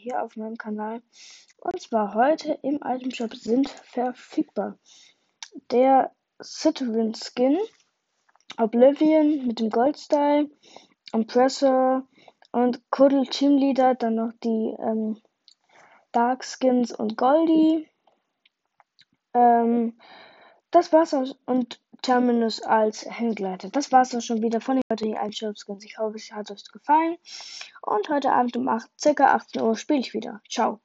hier auf meinem Kanal. Und zwar heute im Item Shop sind verfügbar der Citadel Skin, Oblivion mit dem Goldstyle, Impressor und Kuddel Teamleader, dann noch die ähm, Dark Skins und Goldie. Ähm, das war's. Und Terminus als Hangleiter. Das war's auch schon wieder von den heutigen Einstellungsskins. Ich hoffe, es hat euch gefallen. Und heute Abend um 8, ca. 18 Uhr spiele ich wieder. Ciao.